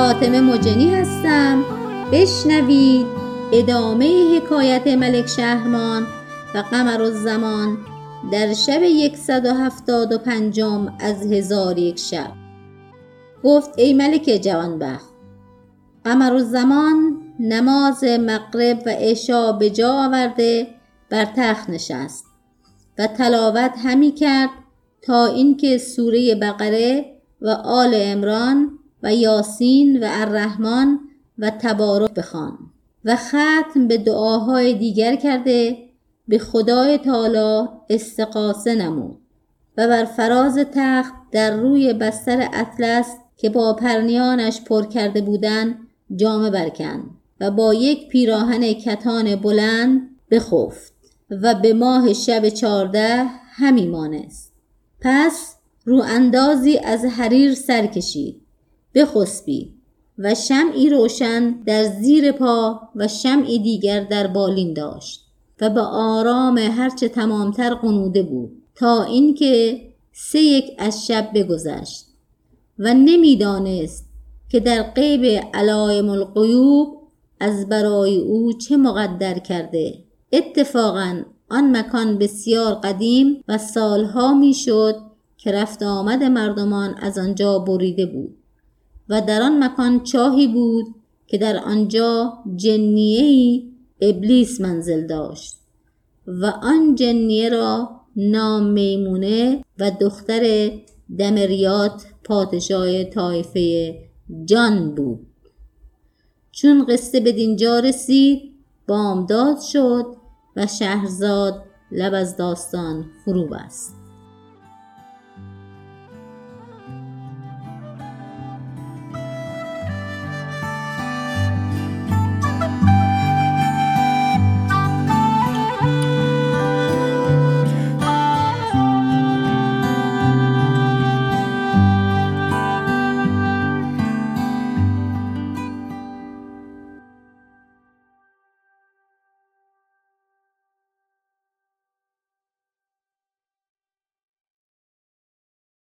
فاطمه مجنی هستم. بشنوید ادامه حکایت ملک شهرمان و قمر الزمان در شب یکصد و هفتاد و پنجم از هزار یک شب. گفت ای ملک جوانبخت قمر الزمان نماز مغرب و عشا به جا آورده بر تخت نشست و تلاوت همی کرد تا اینکه سوره بقره و آل عمران و یاسین و الرحمن و تبارک بخواند و ختم به دعاهای دیگر کرده به خدای تعالی استغاثه نمود و بر فراز تخت در روی بستر اطلس که با پرنیانش پر کرده بودند جامه برکند و با یک پیراهن کتان بلند بخفت و به ماه شب چارده همی مانست. پس رو اندازی از حریر سر کشید. بخسبید و شمعی روشن در زیر پا و شمعی دیگر در بالین داشت و به آرام هرچه تمامتر قنوده بود تا اینکه سه یک از شب بگذشت و نمی‌دانست که در غیب علائم الغیوب از برای او چه مقدر کرده. اتفاقا آن مکان بسیار قدیم و سالها می‌شد که رفت آمد مردمان از آنجا بریده بود. و در آن مکان چاهی بود که در آنجا جنیه ای ابلیس منزل داشت و آن جنیه را نام میمونه و دختر دمریات پادشاه طایفه جان بود. چون قصه به دینجا رسید بامداد شد و شهرزاد لب از داستان فرو بست.